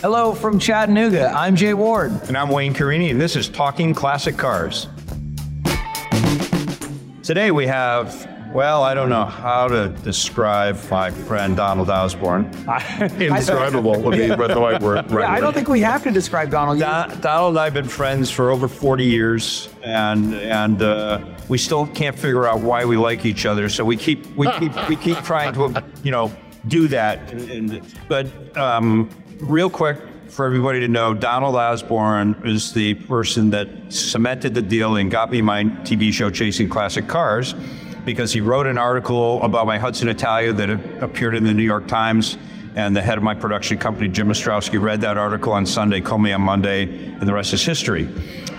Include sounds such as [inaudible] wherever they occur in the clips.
Hello from Chattanooga. I'm Jay Ward. And I'm Wayne Carini, and this is Talking Classic Cars. Today we have, well, I don't know how to describe my friend Donald Osborne. [laughs] Indescribable would be the right word. Right Yeah, I don't think we have to describe Donald. Don- Donald and I have been friends for over 40 years, and and uh, we still can't figure out why we like each other. So we keep we keep we keep trying to you know do that. And, and- but um, real quick for everybody to know, Donald Osborne is the person that cemented the deal and got me my TV show Chasing Classic Cars because he wrote an article about my Hudson Italia that appeared in the New York Times. And the head of my production company, Jim Ostrowski, read that article on Sunday, called me on Monday, and the rest is history.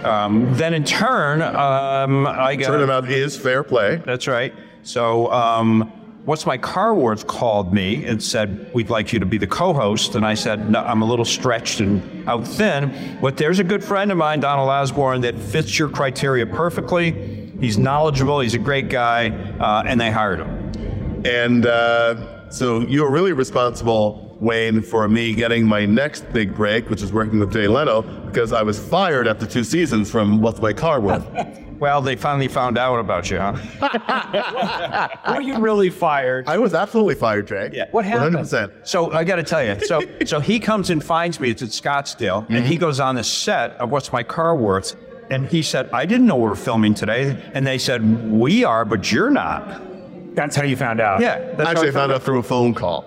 Um, then in turn, um, I got. Turnabout is fair play. That's right. So, um, what's my car worth called me and said, We'd like you to be the co host. And I said, No, I'm a little stretched and out thin, but there's a good friend of mine, Donald Osborne, that fits your criteria perfectly. He's knowledgeable, he's a great guy, uh, and they hired him. And uh, so you were really responsible, Wayne, for me getting my next big break, which is working with Jay Leno, because I was fired after two seasons from What's My Car Worth. [laughs] Well, they finally found out about you, huh? [laughs] Were you really fired? I was absolutely fired, Jay. Yeah. What happened? 100%. So I got to tell you, so so he comes and finds me. It's at Scottsdale, and he mm-hmm. goes on the set of What's My Car Worth, and he said, "I didn't know we were filming today," and they said, "We are, but you're not." That's how you found out. Yeah, that's how Actually, I found out through a phone call.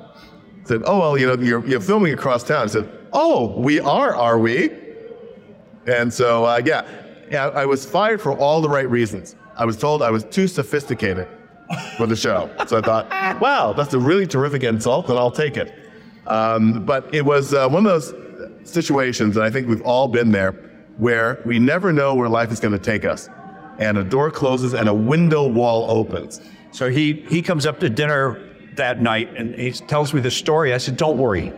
Said, oh, well, you know, you're, you're filming across town. I said, oh, we are, are we? And so, uh, yeah, yeah, I was fired for all the right reasons. I was told I was too sophisticated for the show. So I thought, [laughs] wow, that's a really terrific insult, and I'll take it. Um, but it was uh, one of those situations, and I think we've all been there, where we never know where life is going to take us. And a door closes and a window wall opens. So he he comes up to dinner that night and he tells me the story. I said, "Don't worry,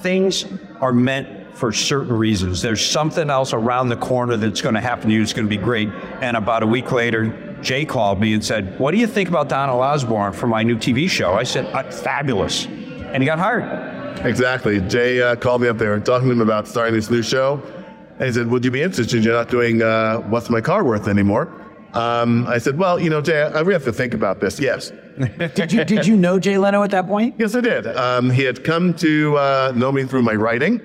things are meant for certain reasons. There's something else around the corner that's going to happen to you. It's going to be great." And about a week later, Jay called me and said, "What do you think about Donald Osborne for my new TV show?" I said, uh, "Fabulous," and he got hired. Exactly. Jay uh, called me up there and talking to him about starting this new show. And he said, Would you be interested? You're not doing uh, What's My Car Worth anymore. Um, I said, Well, you know, Jay, I really have to think about this. Yes. [laughs] Did you did you know Jay Leno at that point? Yes, I did. Um, he had come to uh, know me through my writing,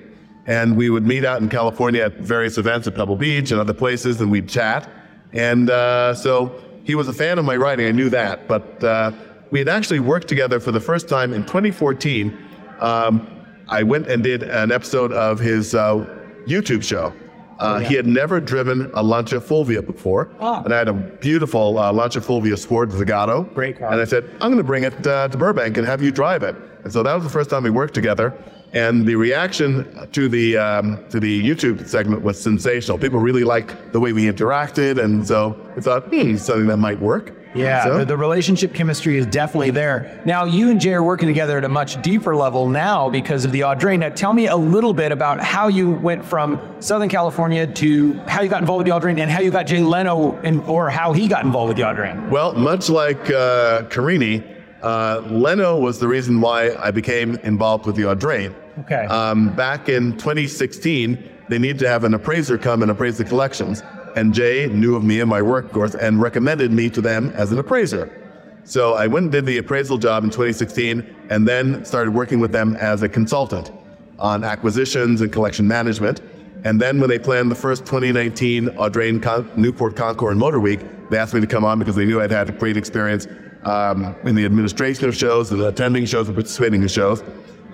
and we would meet out in California at various events at Pebble Beach and other places, and we'd chat. And uh, so he was a fan of my writing. I knew that. But uh, we had actually worked together for the first time in 2014. Um, I went and did an episode of his uh, YouTube show. Uh, He had never driven a Lancia Fulvia before, Ah. and I had a beautiful uh, Lancia Fulvia Sport Zagato. Great car. And I said, I'm going to bring it uh, to Burbank and have you drive it. And so that was the first time we worked together. And the reaction to the um, to the YouTube segment was sensational. People really liked the way we interacted, and so we thought, hmm, something that might work. Yeah, So- the, the relationship chemistry is definitely there. Now, you and Jay are working together at a much deeper level now because of the Audrain. Now, tell me a little bit about how you went from Southern California to how you got involved with the Audrain and how you got Jay Leno in, or how he got involved with the Audrain. Well, much like uh, Carini, uh, Leno was the reason why I became involved with the Audrain. Okay. Um, back in 2016, they needed to have an appraiser come and appraise the collections. And Jay knew of me and my work, of course, and recommended me to them as an appraiser. So I went and did the appraisal job in 2016 and then started working with them as a consultant on acquisitions and collection management. And then when they planned the first 2019 Audrain Con- Newport Concours and Motor Week, they asked me to come on because they knew I'd had a great experience um, in the administration of shows and attending shows and participating in shows.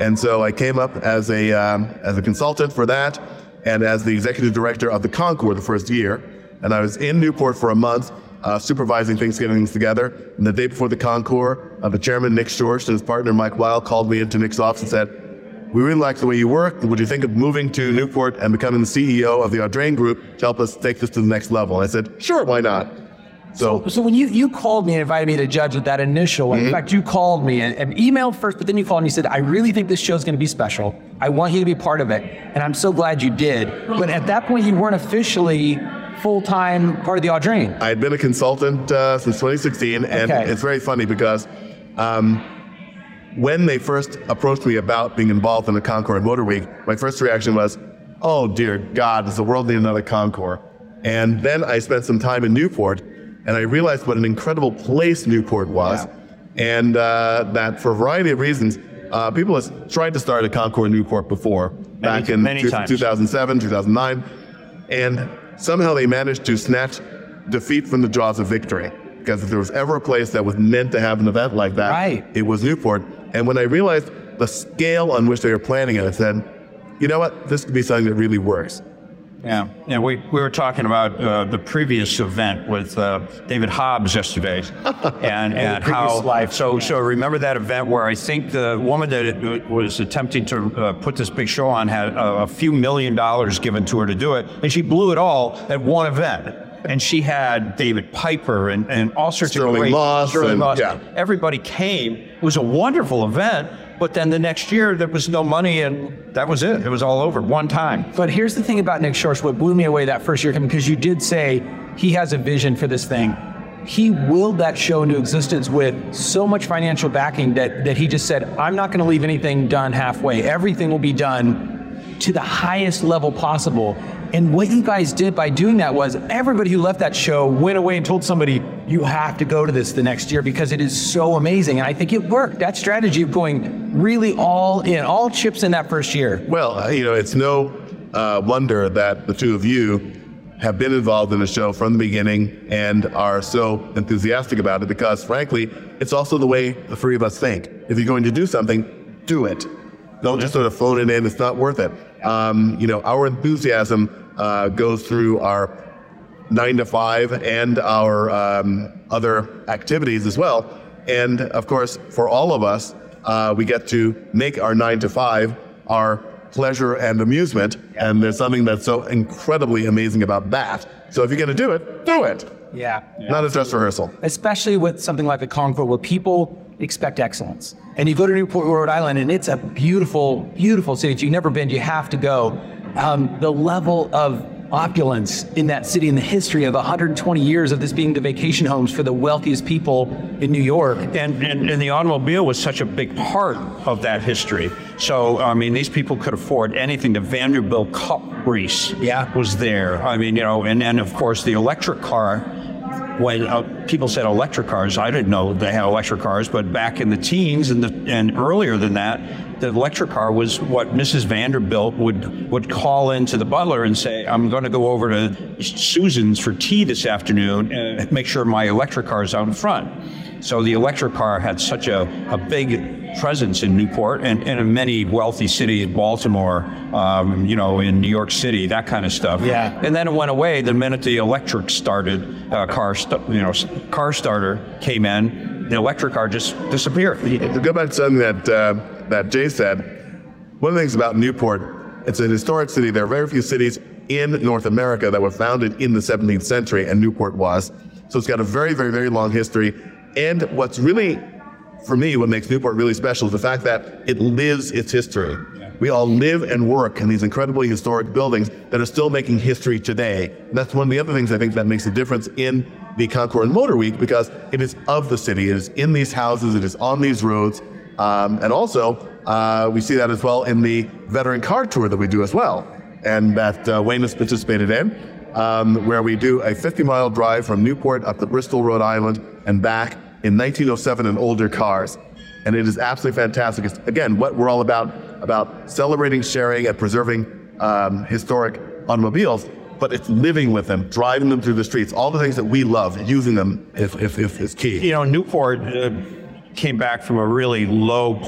And so I came up as a, um, as a consultant for that and as the executive director of the Concours the first year. And I was in Newport for a month, uh, supervising things together. And the day before the Concours, uh, the chairman, Nick Schorsch, and his partner, Mike Weil, called me into Nick's office and said, we really like the way you work. Would you think of moving to Newport and becoming the CEO of the Audrain Group to help us take this to the next level? And I said, sure, why not? So, So when you, you called me and invited me to judge at that initial, Mm-hmm. in fact, you called me and, and emailed first, but then you called and you said, I really think this show's going to be special. I want you to be part of it. And I'm so glad you did. But at that point, you weren't officially full-time part of the Audrain. I had been a consultant uh, since 2016, and Okay. it's very funny because um, when they first approached me about being involved in the Concours Motor Week, my first reaction was, oh dear God, does the world need another Concours? And then I spent some time in Newport and I realized what an incredible place Newport was. And uh, that for a variety of reasons, uh, people have tried to start a Concours Newport before, many, back in many two, 2007, 2009. And somehow they managed to snatch defeat from the jaws of victory. Because if there was ever a place that was meant to have an event like that, right. it was Newport. And when I realized the scale on which they were planning it, I said, you know what, this could be something that really works. Yeah, yeah. We, we were talking about uh, the previous event with uh, David Hobbs yesterday, [laughs] and and how life. so so remember that event where I think the woman that was attempting to uh, put this big show on had a, a few million dollars given to her to do it, and she blew it all at one event and she had David Piper and, and all sorts Stirling of great Moss Stirling and, Moss. Yeah. Everybody came. It was a wonderful event. But then the next year there was no money and that was it. It was all over one time. But here's the thing about Nick Schorsch, what blew me away that first year because you did say he has a vision for this thing. He willed that show into existence with so much financial backing that, that he just said, I'm not going to leave anything done halfway. Everything will be done to the highest level possible. And what you guys did by doing that was everybody who left that show went away and told somebody, you have to go to this the next year because it is so amazing. And I think it worked. That strategy of going really all in, all chips in that first year. Well, uh, you know, it's no uh, wonder that the two of you have been involved in the show from the beginning and are so enthusiastic about it because, frankly, it's also the way the three of us think. If you're going to do something, do it. Don't just sort of phone it in. It's not worth it. Um, you know, our enthusiasm uh, goes through our nine to five and our um, other activities as well. And of course, for all of us, uh, we get to make our nine to five our pleasure and amusement. And there's something that's so incredibly amazing about that. So if you're going to do it, do it. Yeah. Not a dress rehearsal. Especially with something like the Concours where people expect excellence. And you go to Newport, Rhode Island, and it's a beautiful, beautiful city. If you've never been, you have to go. Um, the level of opulence in that city and the history of 120 years of this being the vacation homes for the wealthiest people in New York. And, and, and, the automobile was such a big part of that history. So, I mean, these people could afford anything. The Vanderbilt Cup race yeah. was there. I mean, you know, and, and of course the electric car when uh, people said electric cars, I didn't know they had electric cars, but back in the teens and, the, and earlier than that, the electric car was what Mrs. Vanderbilt would, would call into the butler and say, I'm going to go over to Susan's for tea this afternoon and make sure my electric car is out in front. So the electric car had such a, a big presence in Newport and, and in many wealthy cities, Baltimore, um, you know, in New York City, that kind of stuff. Yeah. And then it went away the minute the electric started, uh, car, st- you know, car starter came in, the electric car just disappeared. To go back to something that, uh, that Jay said, one of the things about Newport, it's a historic city. There are very few cities in North America that were founded in the 17th century, and Newport was. So it's got a very, very, very long history. And what's really, for me, what makes Newport really special is the fact that it lives its history. We all live and work in these incredibly historic buildings that are still making history today. And that's one of the other things I think that makes a difference in the Concours Motor Week because it is of the city. It is in these houses. It is on these roads. Um, and also, uh, we see that as well in the veteran car tour that we do as well, and that uh, Wayne has participated in, um, where we do a 50 mile drive from Newport up to Bristol, Rhode Island, and back in 1907 in older cars. And it is absolutely fantastic. It's, again, what we're all about, about celebrating, sharing, and preserving um, historic automobiles, but it's living with them, driving them through the streets, all the things that we love, using them is, is, is, is key. You know, Newport uh, came back from a really low,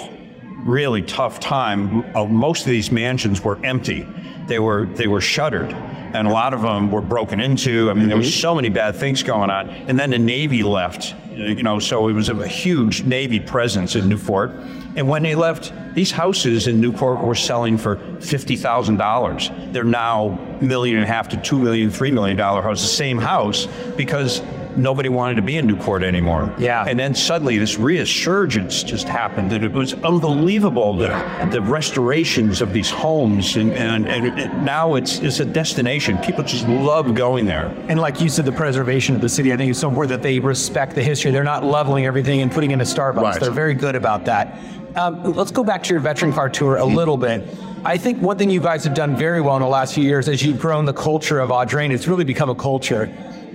really tough time. Uh, most of these mansions were empty. They were, they were shuttered and a lot of them were broken into. I mean, there was so many bad things going on. And then the Navy left, you know, so it was a huge Navy presence in Newport. And when they left, these houses in Newport were selling for $50,000. They're now million and a half to two million, three million dollar house, the same house, because nobody wanted to be in Newport anymore. Yeah. And then suddenly this resurgence just happened, and it was unbelievable. The, the restorations of these homes, and, and, and it, now it's, it's a destination. People just love going there. And like you said, the preservation of the city, I think is so important that they respect the history. They're not leveling everything and putting in a Starbucks. Right. They're very good about that. Um, let's go back to your veteran car tour a little bit. I think one thing you guys have done very well in the last few years as you've grown the culture of Audrain, it's really become a culture,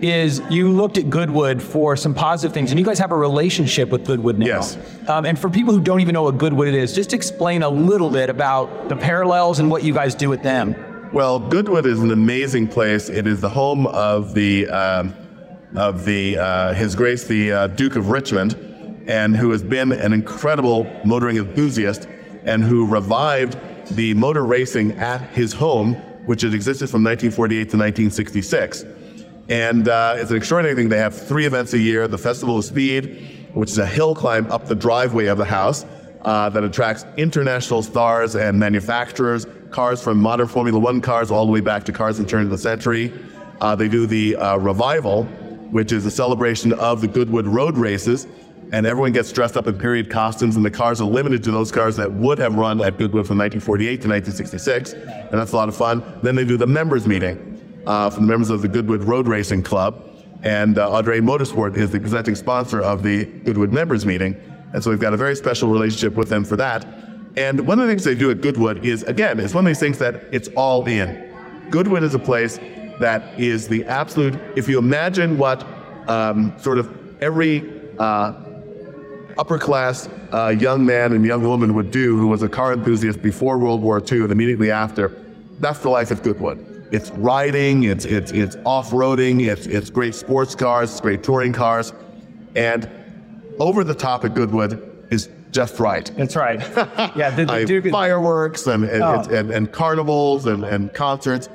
is you looked at Goodwood for some positive things, and you guys have a relationship with Goodwood now. Yes. Um, and for people who don't even know what Goodwood is, just explain a little bit about the parallels and what you guys do with them. Well, Goodwood is an amazing place. It is the home of the um, of the uh, His Grace the uh, Duke of Richmond, and who has been an incredible motoring enthusiast, and who revived the motor racing at his home, which had existed from 1948 to 1966. And uh, it's an extraordinary thing. They have three events a year: the Festival of Speed, which is a hill climb up the driveway of the house uh, that attracts international stars and manufacturers, cars from modern Formula One cars all the way back to cars in turn of the century. Uh, they do the uh, Revival, which is a celebration of the Goodwood Road races, and everyone gets dressed up in period costumes, and the cars are limited to those cars that would have run at Goodwood from 1948 to 1966, and that's a lot of fun. Then they do the members meeting uh, from the members of the Goodwood Road Racing Club, and uh, Audrain Motorsport is the presenting sponsor of the Goodwood members meeting, and so we've got a very special relationship with them for that. And one of the things they do at Goodwood is, again, it's one of these things that it's all in. Goodwood is a place that is the absolute, if you imagine what um, sort of every uh, upper class uh, young man and young woman would do who was a car enthusiast before World War II and immediately after, that's the life at Goodwood. It's riding, it's, it's, it's off roading, it's, it's great sports cars, it's great touring cars. And over the top at Goodwood is just right. That's right. [laughs] Yeah, the, the Duke. fireworks and and, Oh. and, and carnivals and, and concerts.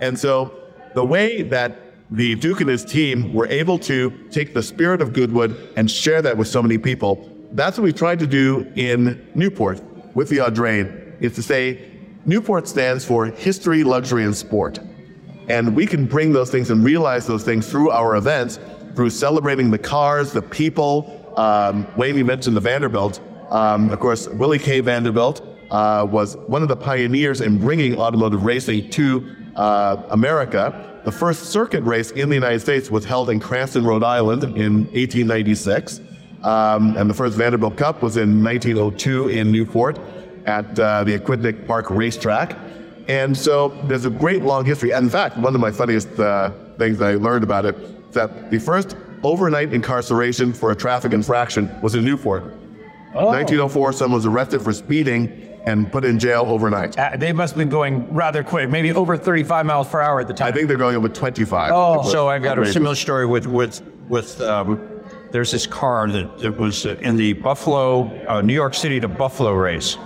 And so the way that the Duke and his team were able to take the spirit of Goodwood and share that with so many people, that's what we tried to do in Newport with the Audrain, is to say Newport stands for history, luxury, and sport. And we can bring those things and realize those things through our events, through celebrating the cars, the people. Um, Wayne, you mentioned the Vanderbilt. Um, of course, Willie K. Vanderbilt uh, was one of the pioneers in bringing automotive racing to uh, America. The first circuit race in the United States was held in Cranston, Rhode Island in 1896. Um, and the first Vanderbilt Cup was in 1902 in Newport at uh, the Aquidneck Park Racetrack. And so there's a great long history. And in fact, one of my funniest uh, things I learned about it is that the first overnight incarceration for a traffic infraction was in Newport. 1904, someone was arrested for speeding and put in jail overnight. Uh, they must have been going rather quick, maybe over 35 miles per hour at the time. I think they're going over 25. Oh. So I've got a similar story with with with. Um, there's this car that, that was uh, in the Buffalo, uh, New York City to Buffalo race,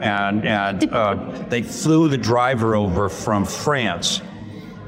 and and uh, they flew the driver over from France,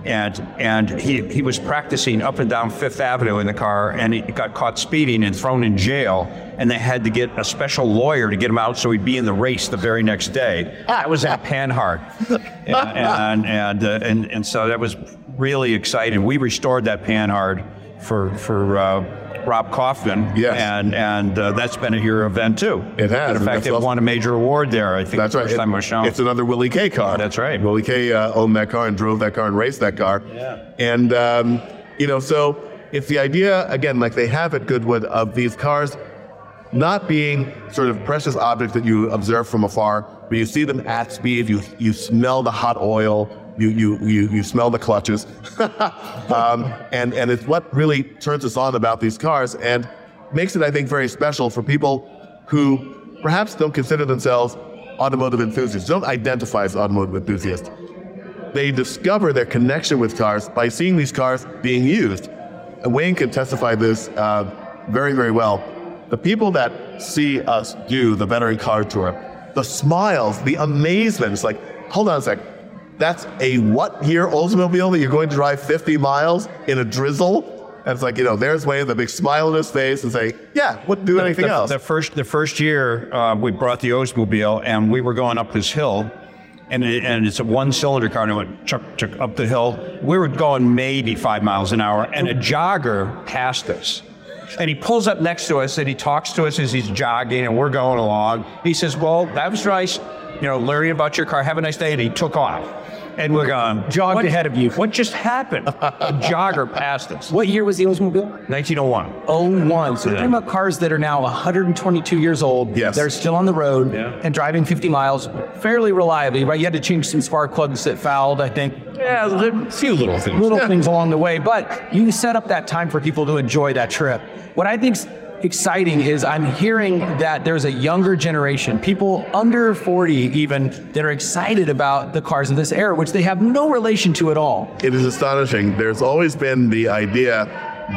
and and he he was practicing up and down Fifth Avenue in the car, and he got caught speeding and thrown in jail, and they had to get a special lawyer to get him out so he'd be in the race the very next day. That was at Panhard, [laughs] and and and, uh, and and so that was really exciting. We restored that Panhard for for. Uh, Rob Kauffman, Yes. and and uh, that's been a hero event too. It has. In fact, it awesome. won a major award there. I think That's the right. first time it was shown. It's another Willie K car. That's right. Willie K uh, owned that car and drove that car and raced that car. Yeah. And um, you know, so it's the idea again, like they have at Goodwood, of these cars not being sort of precious objects that you observe from afar, but you see them at speed. You you smell the hot oil. You you you, you smell the clutches, [laughs] um, and and it's what really turns us on about these cars and makes it, I think, very special for people who perhaps don't consider themselves automotive enthusiasts, don't identify as automotive enthusiasts. They discover their connection with cars by seeing these cars being used. And Wayne can testify this uh, very, very well. The people that see us do the veteran car tour, the smiles, the amazement, it's like, hold on a sec. That's a what year Oldsmobile that you're going to drive 50 miles in a drizzle? And it's like, you know, there's Wayne, the big smile on his face, and say, yeah, wouldn't do anything the, else. The first, the first year, uh, we brought the Oldsmobile, and we were going up this hill, and, it, and it's a one cylinder car and it went chuck, chuck up the hill. We were going maybe five miles an hour and a jogger passed us. And he pulls up next to us and he talks to us as he's jogging and we're going along. He says, Well, that was nice, you know, learning about your car. Have a nice day. And he took off. And we're going, Jogged "What- ahead of you. What just happened? A jogger passed us. What year was the Oldsmobile? 1901. 01. So we're talking about cars that are now 122 years old. Yes. They're still on the road Yeah. and driving 50 miles fairly reliably, right? You had to change some spark plugs that fouled, I think. Yeah, a few little things. Little things along the way, but you set up that time for people to enjoy that trip. What I think's exciting is I'm hearing that there's a younger generation, people under 40 even, that are excited about the cars of this era, which they have no relation to at all. It is astonishing. There's always been the idea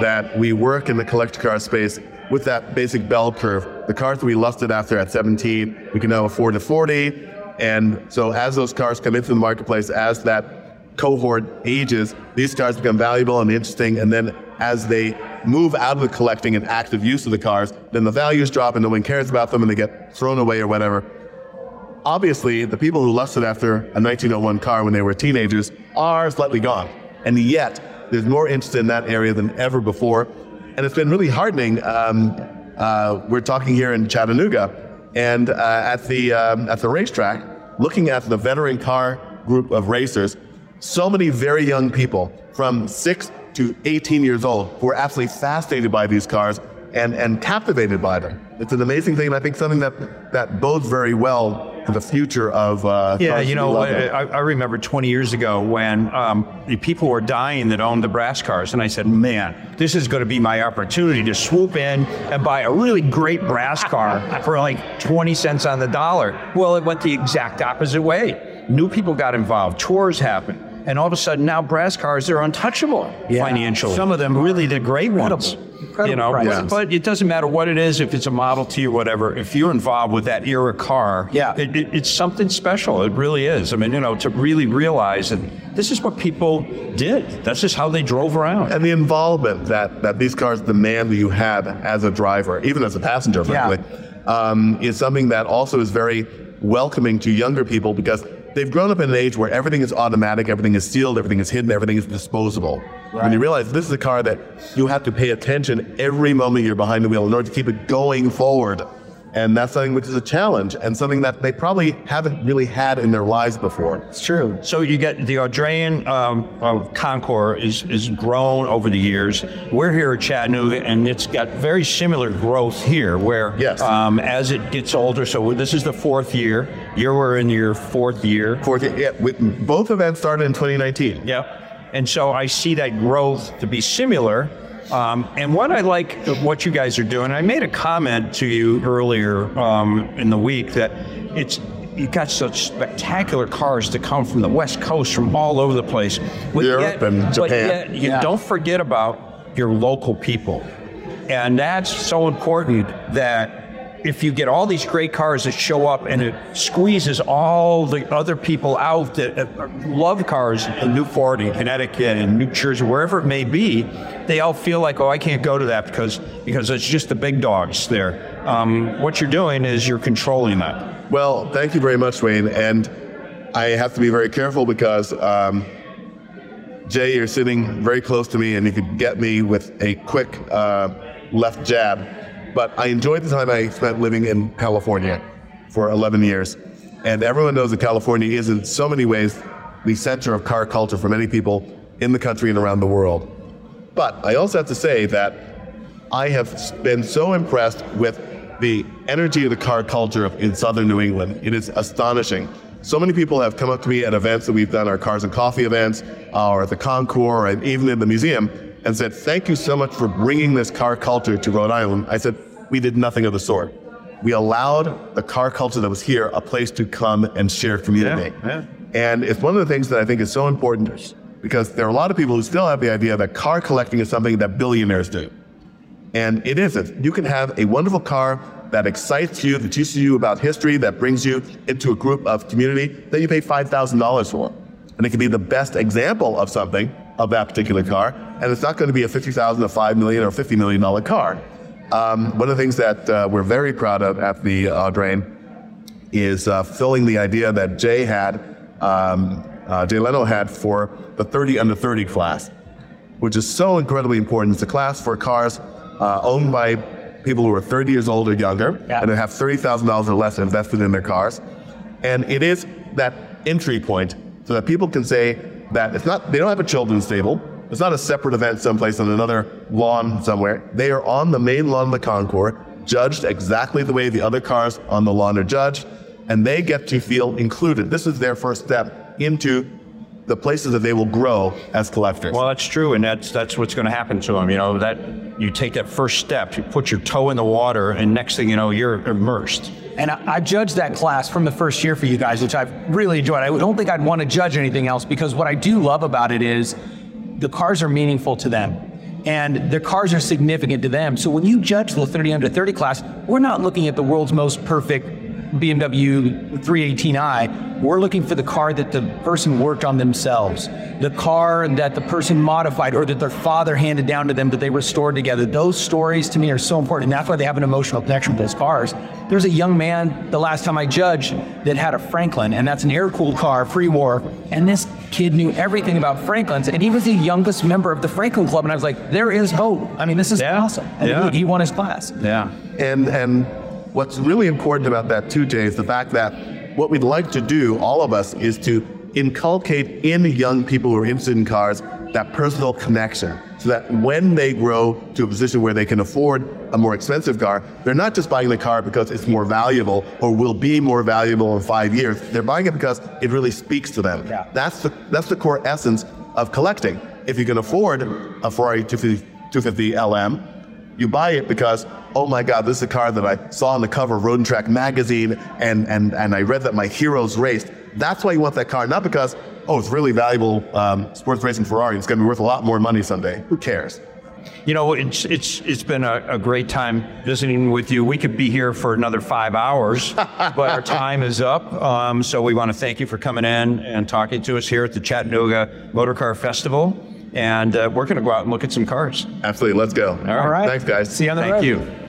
that we work in the collector car space with that basic bell curve. The cars that we lusted after at 17, we can now afford at 40. And so as those cars come into the marketplace, as that cohort ages, these cars become valuable and interesting. And then as they move out of the collecting and active use of the cars, then the values drop and no one cares about them and they get thrown away or whatever obviously the people who lusted after a 1901 car when they were teenagers are slightly gone. And yet, there's more interest in that area than ever before. And it's been really heartening. Um, uh, we're talking here in Chattanooga, and uh, at the um, at the racetrack, looking at the veteran car group of racers, so many very young people from six to 18 years old who are absolutely fascinated by these cars and, and captivated by them. It's an amazing thing, and I think something that, that bodes very well for the future of uh, Yeah, cars you know, I. I remember 20 years ago when um, the people were dying that owned the brass cars, and I said, "Man, this is going to be my opportunity to swoop in and buy a really great brass car [laughs] for like 20 cents on the dollar." Well, it went the exact opposite way. New people got involved, tours happened, and all of a sudden now brass cars are untouchable Yeah. financially. Some of them really the great ones. Incredible you know, prices. but, but it doesn't matter what it is, if it's a Model T or whatever. If you're involved with that era car, Yeah. it, it, it's something special. It really is. I mean, you know, to really realize that this is what people did. That's just how they drove around. and the involvement that, that these cars demand that you have as a driver, even as a passenger, Yeah. frankly, um, is something that also is very welcoming to younger people because they've grown up in an age where everything is automatic, everything is sealed, everything is hidden, everything is disposable. When you realize this is a car that you have to pay attention every moment you're behind the wheel in order to keep it going forward. And that's something which is a challenge and something that they probably haven't really had in their lives before. It's true. So you get the Audrain um, uh, Concours is, is grown over the years. We're here at Chattanooga, and it's got very similar growth here, where Yes. um, as it gets older. So this is the fourth year. You were in your fourth year. Fourth, year, yeah, with, both events started in 2019. Yep. And so I see that growth to be similar. Um, and what I like what you guys are doing, I made a comment to you earlier um, in the week that it's you got such spectacular cars to come from the West Coast, from all over the place. But Europe and Japan. but yet you Yeah. don't forget about your local people. And that's so important that if you get all these great cars that show up and it squeezes all the other people out that uh, love cars in Newport and Connecticut and New Jersey, wherever it may be, they all feel like, oh, I can't go to that because because it's just the big dogs there. Um, what you're doing is you're controlling that. Well, thank you very much, Wayne. And I have to be very careful because um, Jay, you're sitting very close to me, and you could get me with a quick uh, left jab. But I enjoyed the time I spent living in California for 11 years, and everyone knows that California is, in so many ways, the center of car culture for many people in the country and around the world. But I also have to say that I have been so impressed with the energy of the car culture in southern New England. It is astonishing. So many people have come up to me at events that we've done, our Cars and Coffee events, or at the Concours, and even in the museum, and said, Thank you so much for bringing this car culture to Rhode Island. I said, We did nothing of the sort. We allowed the car culture that was here a place to come and share community. Yeah, And it's one of the things that I think is so important because there are a lot of people who still have the idea that car collecting is something that billionaires do. And it isn't. You can have a wonderful car that excites you, that teaches you about history, that brings you into a group of community that you pay $5,000 for. And it can be the best example of something of that particular car. And it's not going to be a 50,000, a 5 million, or $50 million car. Um, one of the things that uh, we're very proud of at the uh, Drain is uh, fulfilling the idea that Jay had um, uh, Jay Leno had for the 30 under 30 class, which is so incredibly important. It's a class for cars uh, owned by people who are 30 years old or younger Yeah. and have $30,000 or less invested in their cars. And it is that entry point so that people can say that it's not, they don't have a children's table. It's not a separate event someplace on another lawn somewhere. They are on the main lawn of the concours, judged exactly the way the other cars on the lawn are judged, and they get to feel included. This is their first step into the places that they will grow as collectors. Well, that's true, and that's that's what's going to happen to them. You know that you take that first step, you put your toe in the water, and next thing you know, you're immersed. And I, I judged that class from the first year for you guys, which I've really enjoyed. I don't think I'd want to judge anything else because what I do love about it is the cars are meaningful to them and their cars are significant to them. So when you judge the 30 under 30 class, we're not looking at the world's most perfect BMW 318i. We're looking for the car that the person worked on themselves, the car that the person modified or that their father handed down to them that they restored together. Those stories to me are so important, and that's why they have an emotional connection with those cars. There's a young man the last time I judged that had a Franklin, and that's an air-cooled car, pre-war, and this kid knew everything about Franklins, and he was the youngest member of the Franklin Club, and I was like, there is hope. I mean, this is Yeah. awesome. And Yeah. he, he won his class. Yeah. And and what's really important about that too, Jay, is the fact that what we'd like to do, all of us, is to inculcate in young people who are interested in cars that personal connection. So that when they grow to a position where they can afford a more expensive car, they're not just buying the car because it's more valuable or will be more valuable in five years. They're buying it because it really speaks to them. Yeah. That's the that's the core essence of collecting. If you can afford a Ferrari 250, 250 LM, you buy it because, oh my God, this is a car that I saw on the cover of Road and Track magazine and, and, and I read that my heroes raced. That's why you want that car, not because, oh, it's really valuable um, sports racing Ferrari. It's going to be worth a lot more money someday. Who cares? You know, it's it's it's been a, a great time visiting with you. We could be here for another five hours, [laughs] but our time is up. Um, so we want to thank you for coming in and talking to us here at the Chattanooga Motor Car Festival. And uh, we're going to go out and look at some cars. Absolutely. Let's go. All right. All right. Thanks, guys. See you on the Thank road. you.